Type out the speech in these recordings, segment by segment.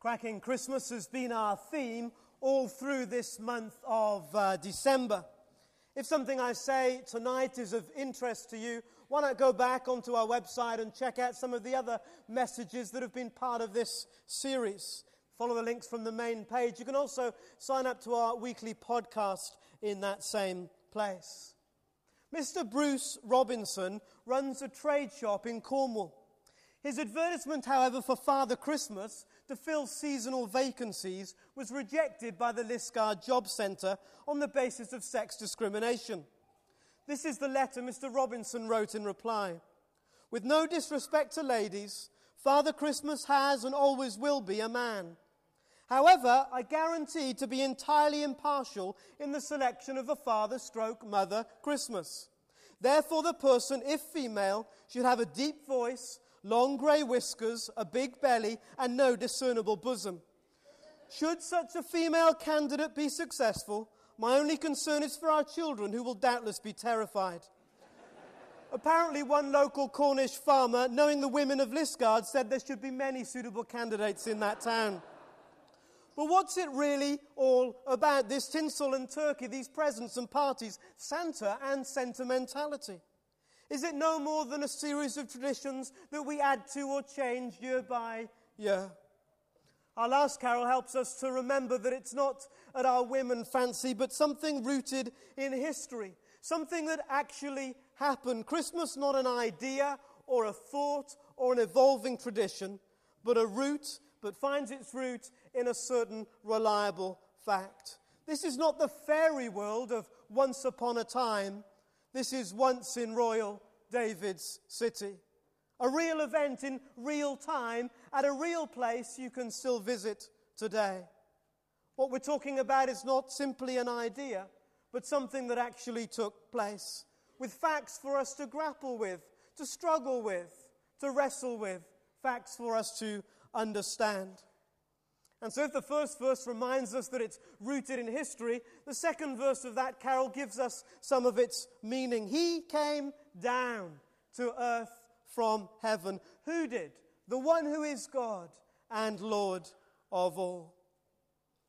Cracking Christmas has been our theme all through this month of uh, December. If something I say tonight is of interest to you, why not go back onto our website and check out some of the other messages that have been part of this series? Follow the links from the main page. You can also sign up to our weekly podcast in that same place. Mr. Bruce Robinson runs a trade shop in Cornwall. His advertisement, however, for Father Christmas to fill seasonal vacancies was rejected by the Liskeard Job Centre on the basis of sex discrimination. This is the letter Mr. Robinson wrote in reply. With no disrespect to ladies, Father Christmas has and always will be a man. However, I guarantee to be entirely impartial in the selection of a father stroke mother Christmas. Therefore, the person, if female, should have a deep voice, long grey whiskers, a big belly, and no discernible bosom. Should such a female candidate be successful, my only concern is for our children, who will doubtless be terrified. Apparently, one local Cornish farmer, knowing the women of Liskeard, said there should be many suitable candidates in that town. But what's it really all about? This tinsel and turkey, these presents and parties, Santa and sentimentality. Is it no more than a series of traditions that we add to or change year by year? Our last carol helps us to remember that it's not at our whim and fancy, but something rooted in history, something that actually happened. Christmas, not an idea or a thought or an evolving tradition, but a root, but finds its root in a certain reliable fact. This is not the fairy world of once upon a time. This is once in royal David's city. A real event in real time at a real place you can still visit today. What we're talking about is not simply an idea, but something that actually took place, with facts for us to grapple with, to struggle with, to wrestle with, facts for us to understand. And so, if the first verse reminds us that it's rooted in history, the second verse of that carol gives us some of its meaning. He came down to earth from heaven. Who did? The one who is God and Lord of all.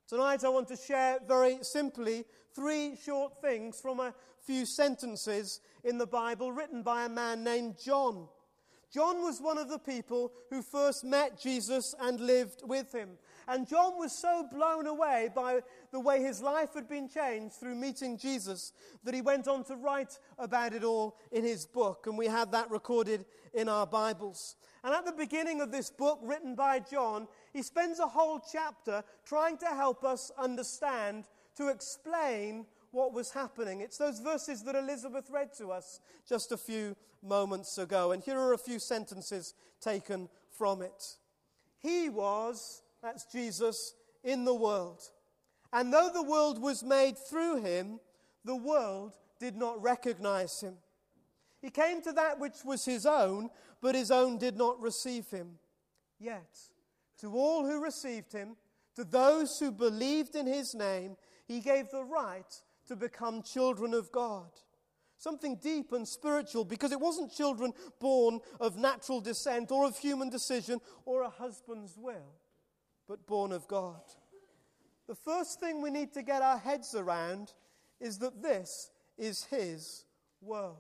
Tonight, I want to share very simply three short things from a few sentences in the Bible written by a man named John. John was one of the people who first met Jesus and lived with him. And John was so blown away by the way his life had been changed through meeting Jesus that he went on to write about it all in his book. And we have that recorded in our Bibles. And at the beginning of this book, written by John, he spends a whole chapter trying to help us understand, to explain what was happening. It's those verses that Elizabeth read to us just a few moments ago. And here are a few sentences taken from it. He was that's Jesus, in the world. And though the world was made through him, the world did not recognize him. He came to that which was his own, but his own did not receive him. Yet, to all who received him, to those who believed in his name, he gave the right to become children of God. Something deep and spiritual, because it wasn't children born of natural descent or of human decision or a husband's will but born of God. The first thing we need to get our heads around is that this is His world.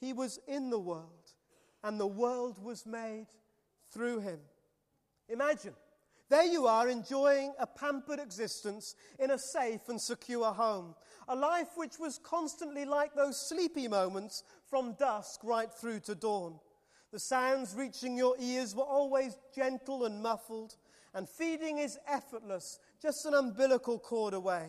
He was in the world, and the world was made through Him. Imagine. There you are enjoying a pampered existence in a safe and secure home. A life which was constantly like those sleepy moments from dusk right through to dawn. The sounds reaching your ears were always gentle and muffled and feeding is effortless, just an umbilical cord away.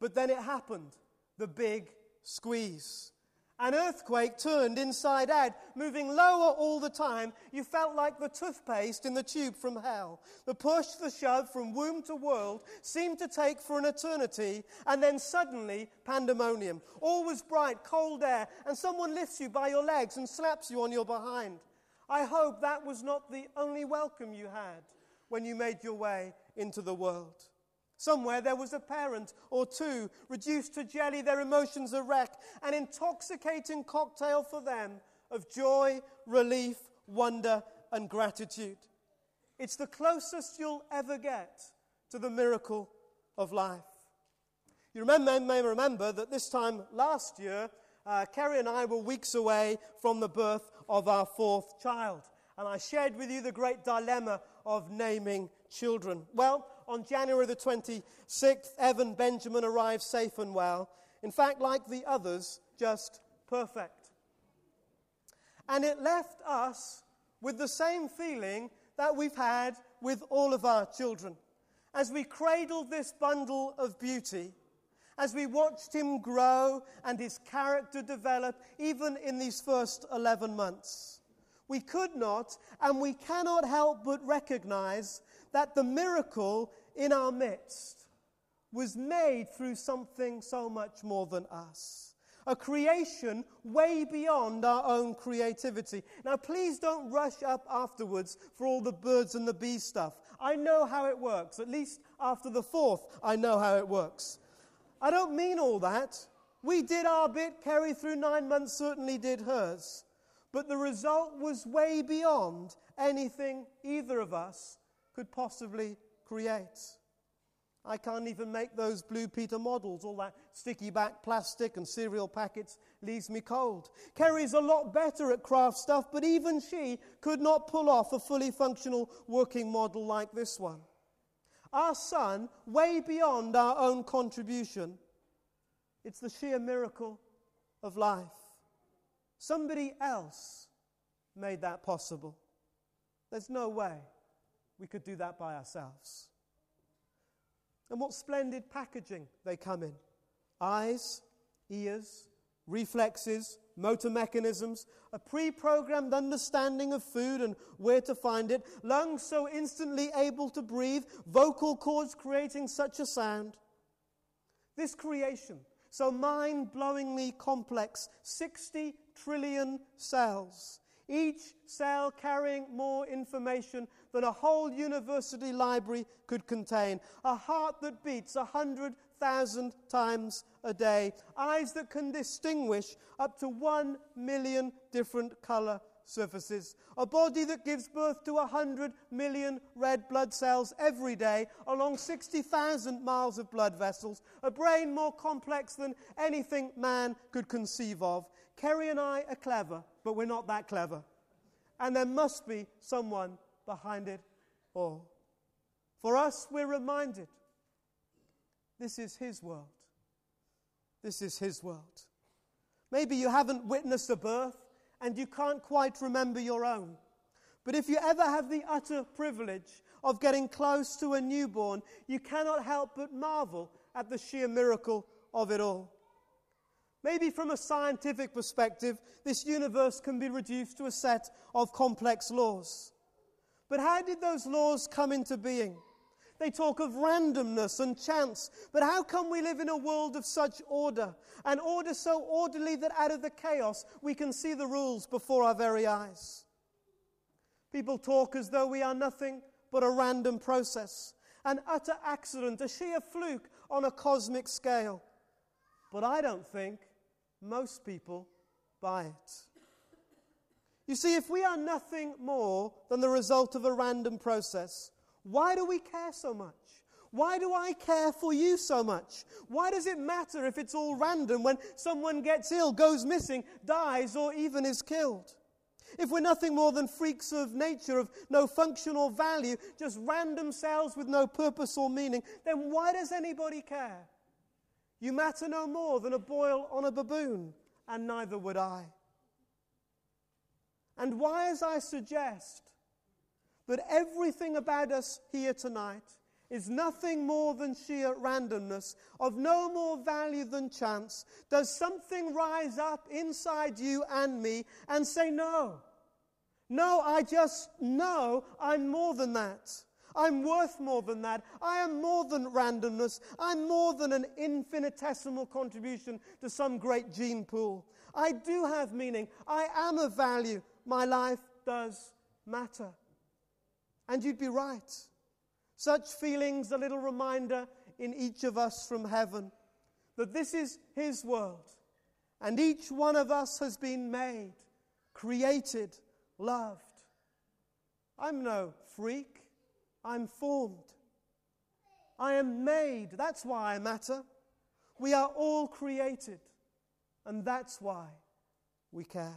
But then it happened the big squeeze. An earthquake turned inside out, moving lower all the time. You felt like the toothpaste in the tube from hell. The push, the shove from womb to world seemed to take for an eternity, and then suddenly pandemonium. All was bright, cold air, and someone lifts you by your legs and slaps you on your behind. I hope that was not the only welcome you had when you made your way into the world. Somewhere there was a parent or two reduced to jelly, their emotions a wreck, an intoxicating cocktail for them of joy, relief, wonder, and gratitude. It's the closest you'll ever get to the miracle of life. You remember, may remember that this time last year, uh, Kerry and I were weeks away from the birth of our fourth child. And I shared with you the great dilemma of naming children. Well, on January the 26th, Evan Benjamin arrived safe and well. In fact, like the others, just perfect. And it left us with the same feeling that we've had with all of our children. As we cradled this bundle of beauty, as we watched him grow and his character develop, even in these first 11 months. We could not and we cannot help but recognize that the miracle in our midst was made through something so much more than us. A creation way beyond our own creativity. Now, please don't rush up afterwards for all the birds and the bees stuff. I know how it works. At least after the fourth, I know how it works. I don't mean all that. We did our bit, Kerry through nine months certainly did hers. But the result was way beyond anything either of us could possibly create. I can't even make those Blue Peter models. All that sticky back plastic and cereal packets leaves me cold. Kerry's a lot better at craft stuff, but even she could not pull off a fully functional working model like this one our son way beyond our own contribution. It's the sheer miracle of life. Somebody else made that possible. There's no way we could do that by ourselves. And what splendid packaging they come in eyes, ears, reflexes, motor mechanisms, a pre programmed understanding of food and where to find it, lungs so instantly able to breathe, vocal cords creating such a sound. This creation, so mind blowingly complex, 60 trillion cells, each cell carrying more information than a whole university library could contain, a heart that beats a hundred thousand times a day, eyes that can distinguish up to one million different color surfaces, a body that gives birth to a hundred million red blood cells every day along 60,000 miles of blood vessels, a brain more complex than anything man could conceive of. Kerry and I are clever, but we're not that clever. And there must be someone behind it all. For us, we're reminded this is His world. This is His world. Maybe you haven't witnessed a birth and you can't quite remember your own. But if you ever have the utter privilege of getting close to a newborn, you cannot help but marvel at the sheer miracle of it all. Maybe from a scientific perspective, this universe can be reduced to a set of complex laws. But how did those laws come into being? They talk of randomness and chance. But how come we live in a world of such order? An order so orderly that out of the chaos we can see the rules before our very eyes. People talk as though we are nothing but a random process, an utter accident, a sheer fluke on a cosmic scale. But I don't think most people buy it. You see, if we are nothing more than the result of a random process, why do we care so much? Why do I care for you so much? Why does it matter if it's all random when someone gets ill, goes missing, dies, or even is killed? If we're nothing more than freaks of nature of no function or value, just random cells with no purpose or meaning, then why does anybody care? You matter no more than a boil on a baboon, and neither would I. And why, as I suggest, but everything about us here tonight is nothing more than sheer randomness, of no more value than chance. Does something rise up inside you and me and say, No? No, I just know I'm more than that. I'm worth more than that. I am more than randomness. I'm more than an infinitesimal contribution to some great gene pool. I do have meaning. I am of value. My life does matter. And you'd be right. Such feelings, a little reminder in each of us from heaven that this is His world. And each one of us has been made, created, loved. I'm no freak. I'm formed. I am made. That's why I matter. We are all created. And that's why we care.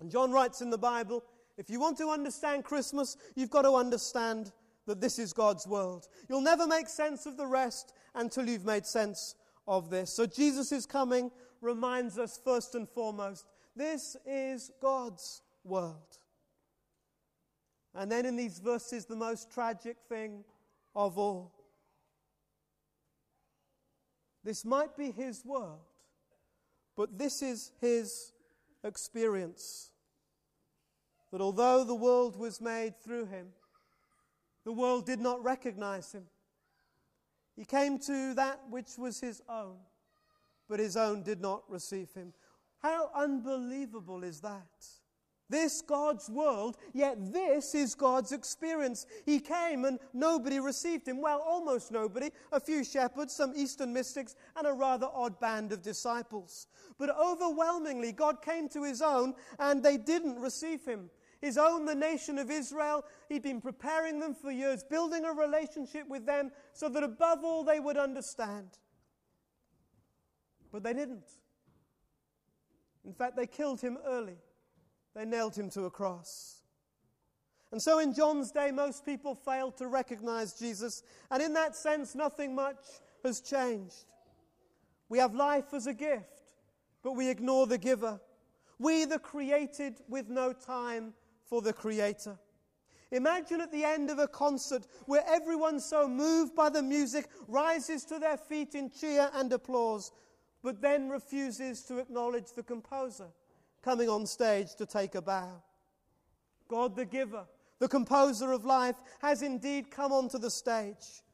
And John writes in the Bible if you want to understand Christmas, you've got to understand that this is God's world. You'll never make sense of the rest until you've made sense of this. So Jesus coming reminds us first and foremost this is God's world. And then in these verses, the most tragic thing of all. This might be his world, but this is his experience. That although the world was made through him, the world did not recognize him. He came to that which was his own, but his own did not receive him. How unbelievable is that? This God's world, yet this is God's experience. He came and nobody received him. Well, almost nobody. A few shepherds, some Eastern mystics, and a rather odd band of disciples. But overwhelmingly, God came to his own and they didn't receive him. His own, the nation of Israel, he'd been preparing them for years, building a relationship with them so that above all they would understand. But they didn't. In fact, they killed him early. They nailed him to a cross. And so in John's day, most people failed to recognize Jesus. And in that sense, nothing much has changed. We have life as a gift, but we ignore the giver. We, the created, with no time for the creator. Imagine at the end of a concert where everyone so moved by the music rises to their feet in cheer and applause, but then refuses to acknowledge the composer coming on stage to take a bow. God the giver, the composer of life, has indeed come onto the stage,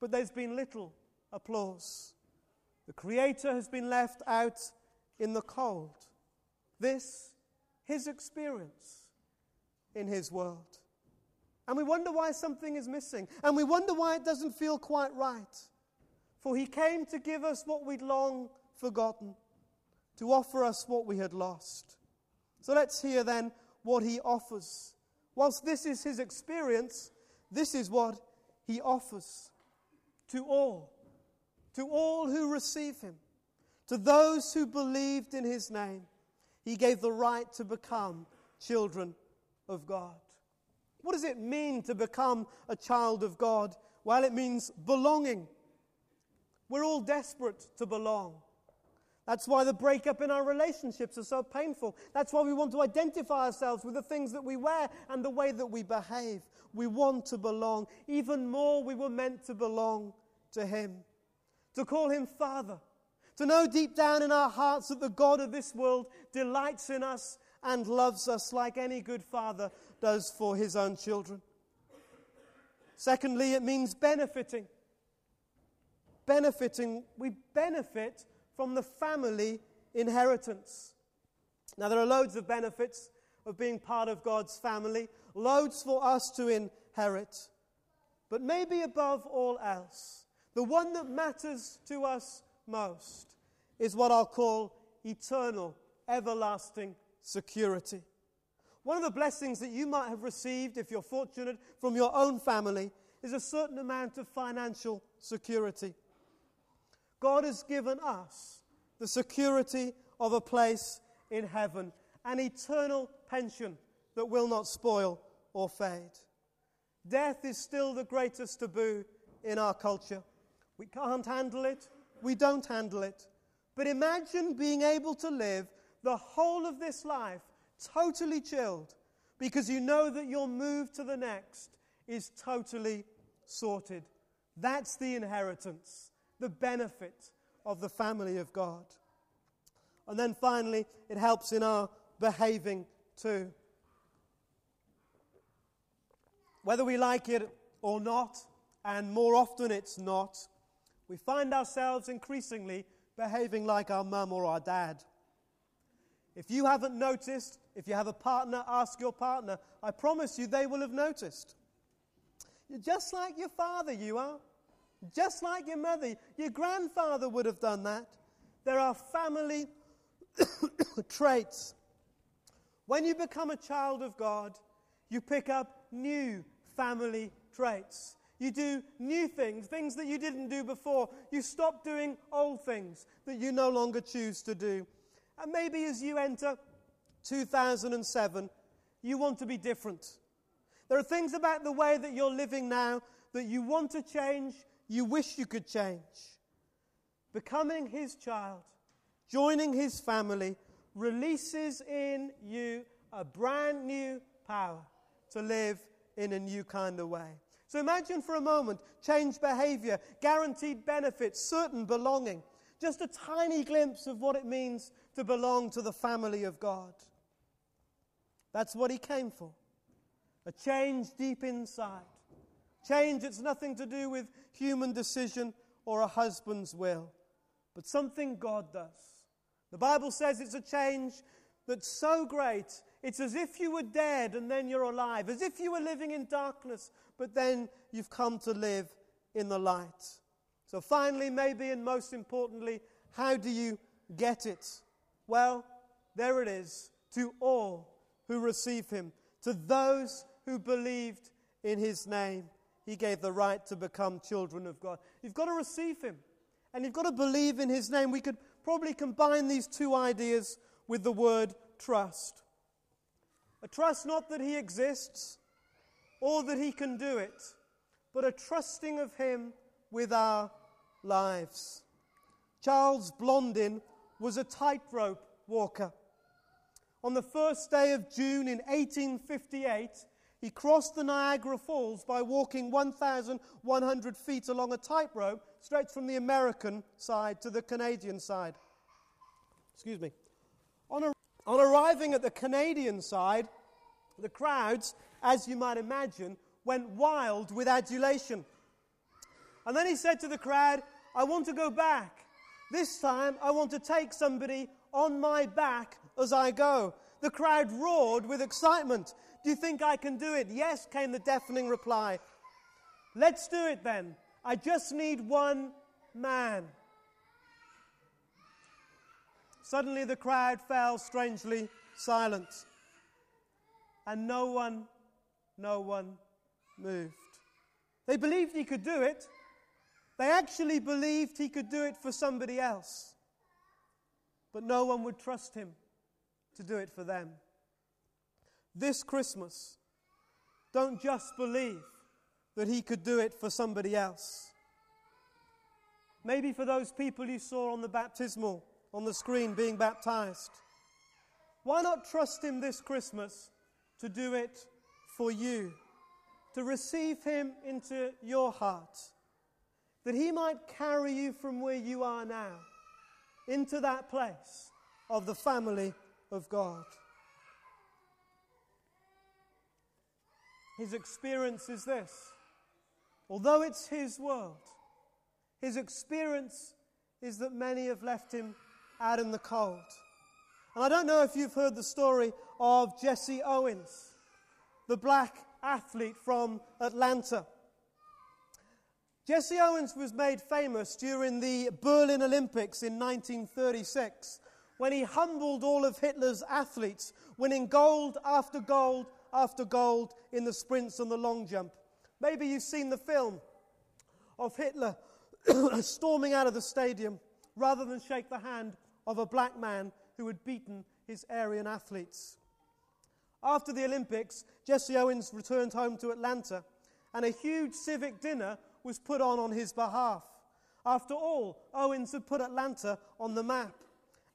but there's been little applause. The Creator has been left out in the cold. This, his experience in his world. And we wonder why something is missing. And we wonder why it doesn't feel quite right. For he came to give us what we'd long forgotten to offer us what we had lost. So let's hear then what he offers. Whilst this is his experience, this is what he offers to all, to all who receive him, to those who believed in his name. He gave the right to become children of God. What does it mean to become a child of God? Well, it means belonging. We're all desperate to belong. That's why the breakup in our relationships are so painful. That's why we want to identify ourselves with the things that we wear and the way that we behave. We want to belong. Even more, we were meant to belong to Him, to call Him Father, to know deep down in our hearts that the God of this world delights in us and loves us like any good father does for his own children. Secondly, it means benefiting. Benefiting, we benefit from the family inheritance. Now, there are loads of benefits of being part of God's family, loads for us to inherit. But maybe above all else, the one that matters to us most is what I'll call eternal, everlasting security. One of the blessings that you might have received, if you're fortunate, from your own family is a certain amount of financial security. God has given us the security of a place in heaven, an eternal pension that will not spoil or fade. Death is still the greatest taboo in our culture. We can't handle it, we don't handle it. But imagine being able to live the whole of this life totally chilled because you know that your move to the next is totally sorted. That's the inheritance, the benefit of the family of God. And then finally, it helps in our behaving too. Whether we like it or not, and more often it's not, we find ourselves increasingly behaving like our mum or our dad. If you haven't noticed, if you have a partner, ask your partner. I promise you they will have noticed. You're just like your father, you are. Just like your mother. Your grandfather would have done that. There are family traits. When you become a child of God, you pick up new family traits. You do new things, things that you didn't do before. You stop doing old things that you no longer choose to do. And maybe as you enter 2007, you want to be different. There are things about the way that you're living now that you want to change, you wish you could change. Becoming His child, joining His family, releases in you a brand new power to live in a new kind of way. So imagine for a moment changed behavior, guaranteed benefits, certain belonging. Just a tiny glimpse of what it means to belong to the family of God. That's what he came for. A change deep inside. Change that's nothing to do with human decision or a husband's will, but something God does. The Bible says it's a change that's so great, it's as if you were dead and then you're alive, as if you were living in darkness, but then you've come to live in the light. So, finally, maybe, and most importantly, how do you get it? Well, there it is to all who receive him, to those who believed in his name. He gave the right to become children of God. You've got to receive him, and you've got to believe in his name. We could probably combine these two ideas with the word trust. A trust not that he exists or that he can do it, but a trusting of him with our lives. Charles Blondin was a tightrope walker. On the first day of June in 1858, he crossed the Niagara Falls by walking 1,100 feet along a tightrope straight from the American side to the Canadian side. Excuse me. On, a, on arriving at the Canadian side, the crowds, as you might imagine, went wild with adulation. And then he said to the crowd, I want to go back. This time, I want to take somebody on my back as I go. The crowd roared with excitement. Do you think I can do it? Yes, came the deafening reply. Let's do it then. I just need one man. Suddenly the crowd fell strangely silent, and no one, no one moved. They believed he could do it. They actually believed he could do it for somebody else. But no one would trust him to do it for them. This Christmas, don't just believe that he could do it for somebody else. Maybe for those people you saw on the baptismal on the screen being baptized. Why not trust Him this Christmas to do it for you? To receive Him into your heart, that He might carry you from where you are now into that place of the family of God. His experience is this although it's His world, His experience is that many have left Him out in the cold. And I don't know if you've heard the story of Jesse Owens, the black athlete from Atlanta. Jesse Owens was made famous during the Berlin Olympics in 1936 when he humbled all of Hitler's athletes, winning gold after gold after gold in the sprints and the long jump. Maybe you've seen the film of Hitler storming out of the stadium rather than shake the hand of a black man who had beaten his Aryan athletes. After the Olympics, Jesse Owens returned home to Atlanta, and a huge civic dinner was put on on his behalf. After all, Owens had put Atlanta on the map.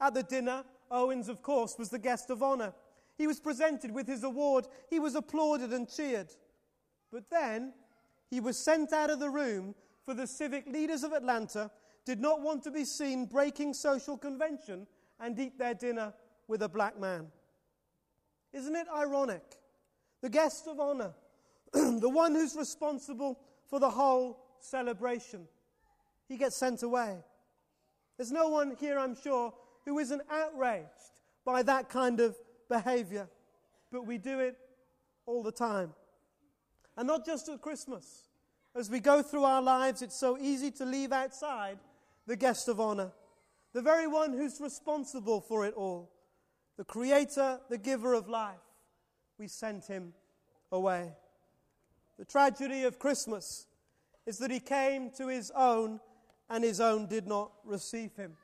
At the dinner, Owens, of course, was the guest of honor. He was presented with his award. He was applauded and cheered. But then he was sent out of the room for the civic leaders of Atlanta did not want to be seen breaking social convention and eat their dinner with a black man. Isn't it ironic? The guest of honor, the one who's responsible for the whole celebration, he gets sent away. There's no one here, I'm sure, who isn't outraged by that kind of behavior, but we do it all the time. And not just at Christmas. As we go through our lives, it's so easy to leave outside the guest of honor, the very one who's responsible for it all, the creator, the giver of life. We sent him away. The tragedy of Christmas is that he came to his own and his own did not receive him.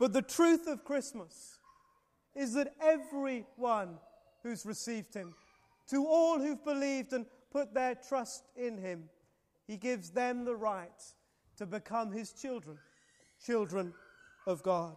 But the truth of Christmas is that everyone who's received him, to all who've believed and put their trust in him, he gives them the right to become his children, children of God.